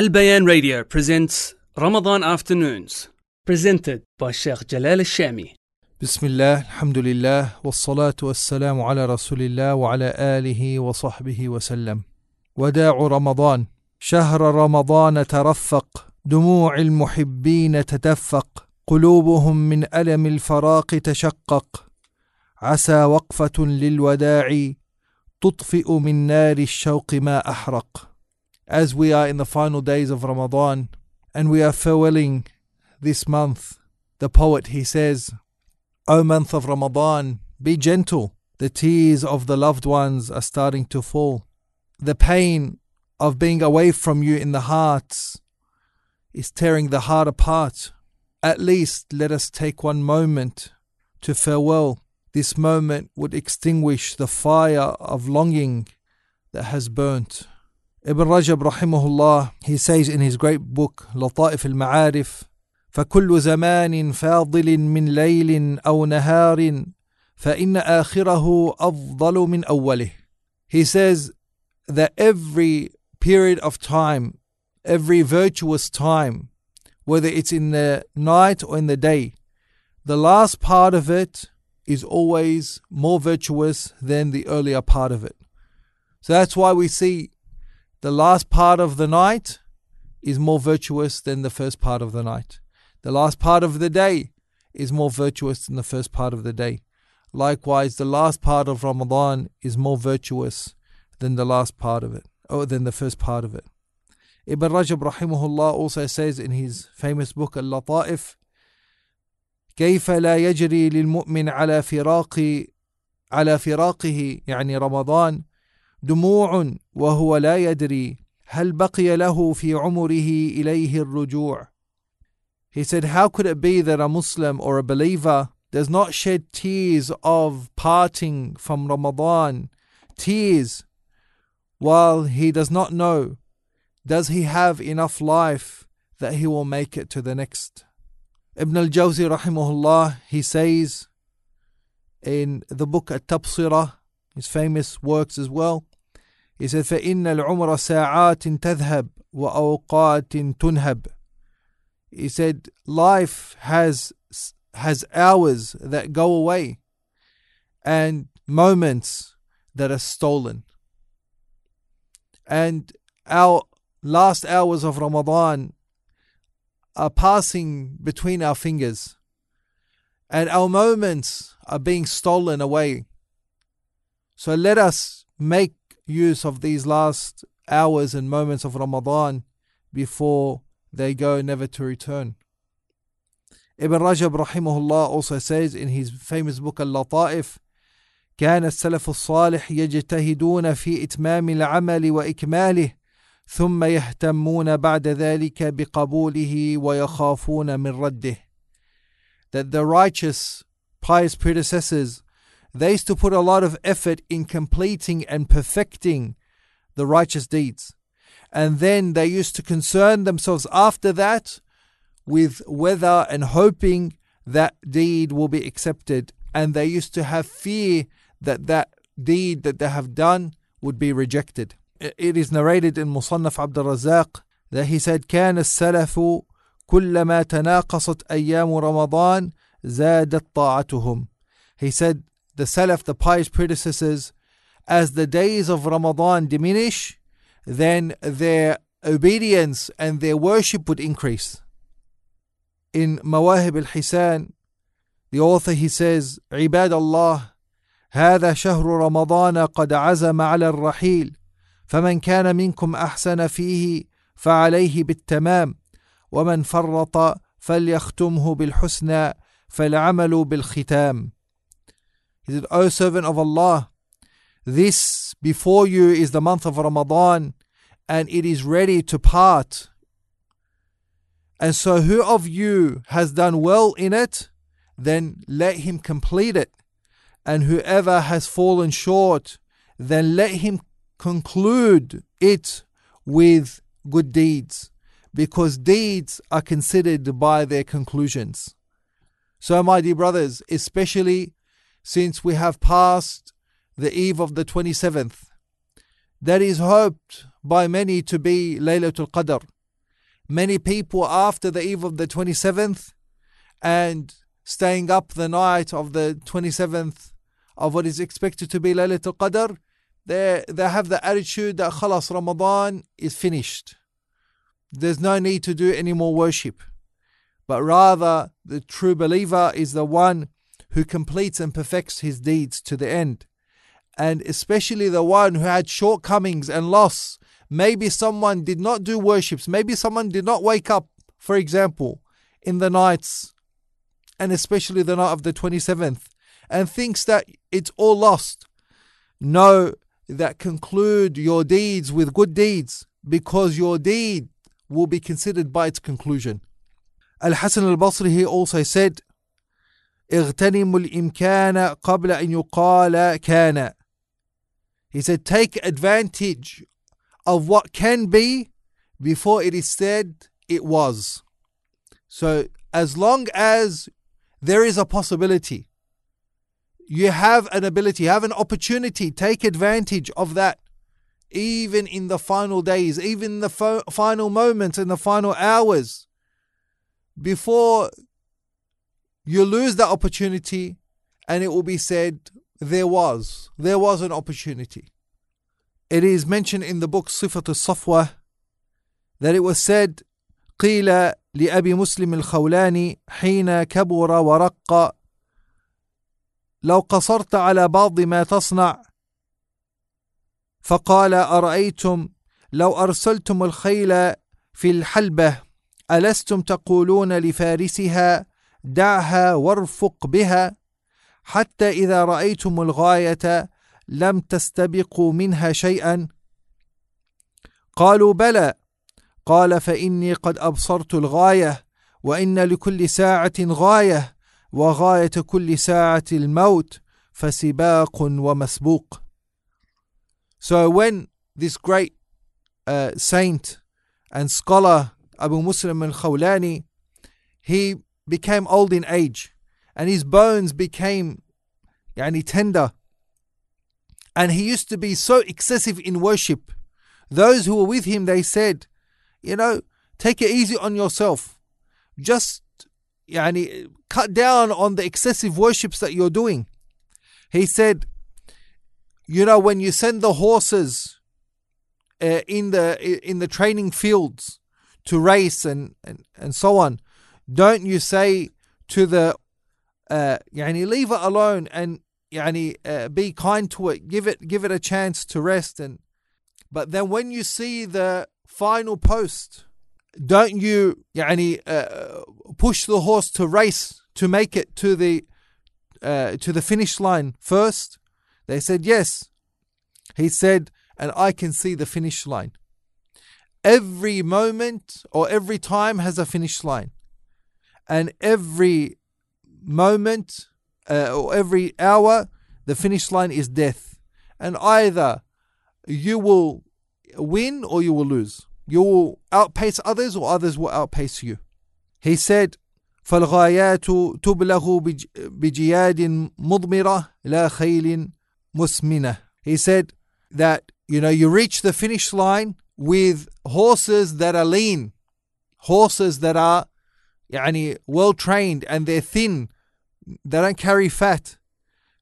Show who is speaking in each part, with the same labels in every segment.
Speaker 1: Al Bayan Radio presents Ramadan Afternoons, presented by Al Shami.
Speaker 2: بسم الله الحمد لله والصلاة والسلام على رسول الله وعلى آله وصحبه وسلم. وداع رمضان شهر رمضان ترفق دموع المحبين تدفق قلوبهم من ألم الفراق تشقق. عسى وقفة للوداع تطفئ من نار الشوق ما أحرق. As we are in the final days of Ramadan and we are farewelling this month, the poet he says, O month of Ramadan, be gentle. The tears of the loved ones are starting to fall. The pain of being away from you in the hearts is tearing the heart apart. At least let us take one moment to farewell. This moment would extinguish the fire of longing that has burnt. Ibn Rajab rahimahullah, he says in his great book لطائف المعارف فكل زمان فاضل من ليل أو نهار فإن آخره أفضل من أوله. He says that every period of time, every virtuous time, whether it's in the night or in the day, the last part of it is always more virtuous than the earlier part of it. So that's why we see the last part of the night is more virtuous than the first part of the night. The last part of the day is more virtuous than the first part of the day. Likewise, the last part of Ramadan is more virtuous than the last part of it, or than the first part of it. Ibn Rajab rahimahullah also says in his famous book Al-Lata'if, كيف لا يجري للمؤمن على فراق على فراقه يعني رمضان دموع وهو لا يدري هل بقي له في عمره إليه الرجوع He said, How could it be that a Muslim or a believer does not shed tears of parting from Ramadan, tears, while he does not know, does he have enough life that he will make it to the next? Ibn al Jawzi, rahimahullah, he says in the book At Tabsirah, his famous works as well, he said, فإن العمر ساعات تذهب وأوقات تنهب. He said, life has has hours that go away and moments that are stolen. And our last hours of Ramadan are passing between our fingers. And our moments are being stolen away. So let us make use of these last hours and moments of Ramadan before they go never to return. Ibn Rajab rahimahullah also says in his famous book Al-Lata'if كان السلف الصالح يجتهدون في إتمام العمل وإكماله ثم يهتمون بعد ذلك بقبوله ويخافون من رده that the righteous pious predecessors they used to put a lot of effort in completing and perfecting the righteous deeds and then they used to concern themselves after that with whether and hoping that deed will be accepted and they used to have fear that that deed that they have done would be rejected it is narrated in Musannaf Abdul Razak that he said كان السلف كلما تناقصت أيام رمضان زادت طاعتهم he said the Salaf the pious predecessors as the days of Ramadan diminish then their obedience and their worship would increase. In Mawahib al-Hisan, the author he says, عباد الله هذا شهر رمضان قد عزم على الرحيل فمن كان منكم أحسن فيه فعليه بالتمام ومن فرط فليختمه بالحسنى فالعمل بالختام. he said, O servant of Allah, this before you is the month of Ramadan and it is ready to part. And so, who of you has done well in it, then let him complete it. And whoever has fallen short, then let him conclude it with good deeds, because deeds are considered by their conclusions. So, my dear brothers, especially since we have passed the eve of the 27th, that is hoped by many to be Laylatul Qadr. many people after the eve of the 27th and staying up the night of the 27th of what is expected to be Laylatul Qadr, they, they have the attitude that khalas Ramadan is finished. There's no need to do any more worship. But rather, the true believer is the one who completes and perfects his deeds to the end. And especially the one who had shortcomings and loss. Maybe someone did not do worships. Maybe someone did not wake up, for example, in the nights, and especially the night of the 27th, and thinks that it's all lost. Know that conclude your deeds with good deeds because your deed will be considered by its conclusion. Al Hasan al Basri he also said, اغتنموا الإمكان قبل أن يقال كان. He said, take advantage of what can be before it is said it was. So, as long as there is a possibility, you have an ability, you have an opportunity, take advantage of that. Even in the final days, even in the fo- final moments, in the final hours, before you lose that opportunity, and it will be said, There was, there was an opportunity. It is mentioned in the book Sifat al-Safwa that it was said, قيل لأبي مسلم الخولاني حين كبر ورق لو قصرت على بعض ما تصنع فقال ارايتم لو ارسلتم الخيل في الحلبه الستم تقولون لفارسها دعها وارفق بها. حتى إذا رأيتم الغاية لم تستبقوا منها شيئا. قالوا بلى. قال فإني قد أبصرت الغاية وإن لكل ساعة غاية وغاية كل ساعة الموت فسباق ومسبوق. So when this great uh, saint and scholar Abu Muslim al-Khawlani, he became old in age and his bones became yani, tender. And he used to be so excessive in worship. Those who were with him, they said, you know, take it easy on yourself. Just yani, cut down on the excessive worships that you're doing. He said, you know, when you send the horses uh, in the in the training fields to race and, and, and so on, don't you say to the uh, yani, leave it alone and yani, uh, be kind to it, give it give it a chance to rest and but then when you see the final post don't you يعني, uh, push the horse to race to make it to the uh, to the finish line first they said yes he said and i can see the finish line every moment or every time has a finish line and every moment uh, or every hour the finish line is death and either you will win or you will lose you will outpace others or others will outpace you. He said, فالغايات تبلغ بجياد مضمرة لا خيل مسمنة. He said that, you know, you reach the finish line with horses that are lean, horses that are يعني, well trained and they're thin, they don't carry fat.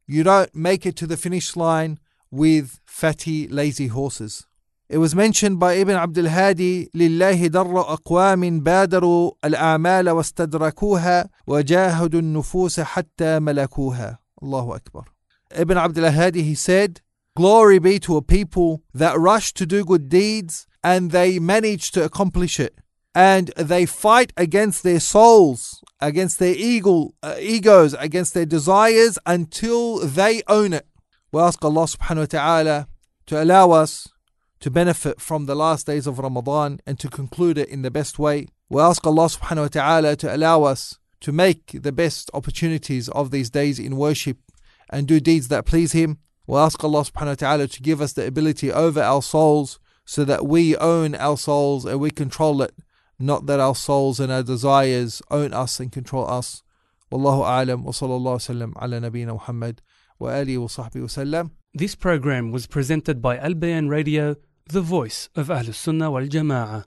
Speaker 2: You don't make it to the finish line with fatty, lazy horses. It was mentioned by Ibn Abdul Hadi لله در أقوام بادروا الأعمال واستدركوها وجاهدوا النفوس حتى ملكوها الله أكبر Ibn Abdul Hadi he said Glory be to a people that rush to do good deeds and they manage to accomplish it and they fight against their souls against their ego, uh, egos against their desires until they own it we ask Allah subhanahu wa ta'ala to allow us to benefit from the last days of Ramadan and to conclude it in the best way. We ask Allah subhanahu wa ta'ala to allow us to make the best opportunities of these days in worship and do deeds that please Him. We ask Allah subhanahu wa ta'ala to give us the ability over our souls so that we own our souls and we control it, not that our souls and our desires own us and control us. Wallahu a'lam wa sallallahu ala nabiyyina Muhammad wa alihi wa sahbihi.
Speaker 1: This program was presented by Al Bayan Radio the voice of Ahl Sunnah wal Jama'ah.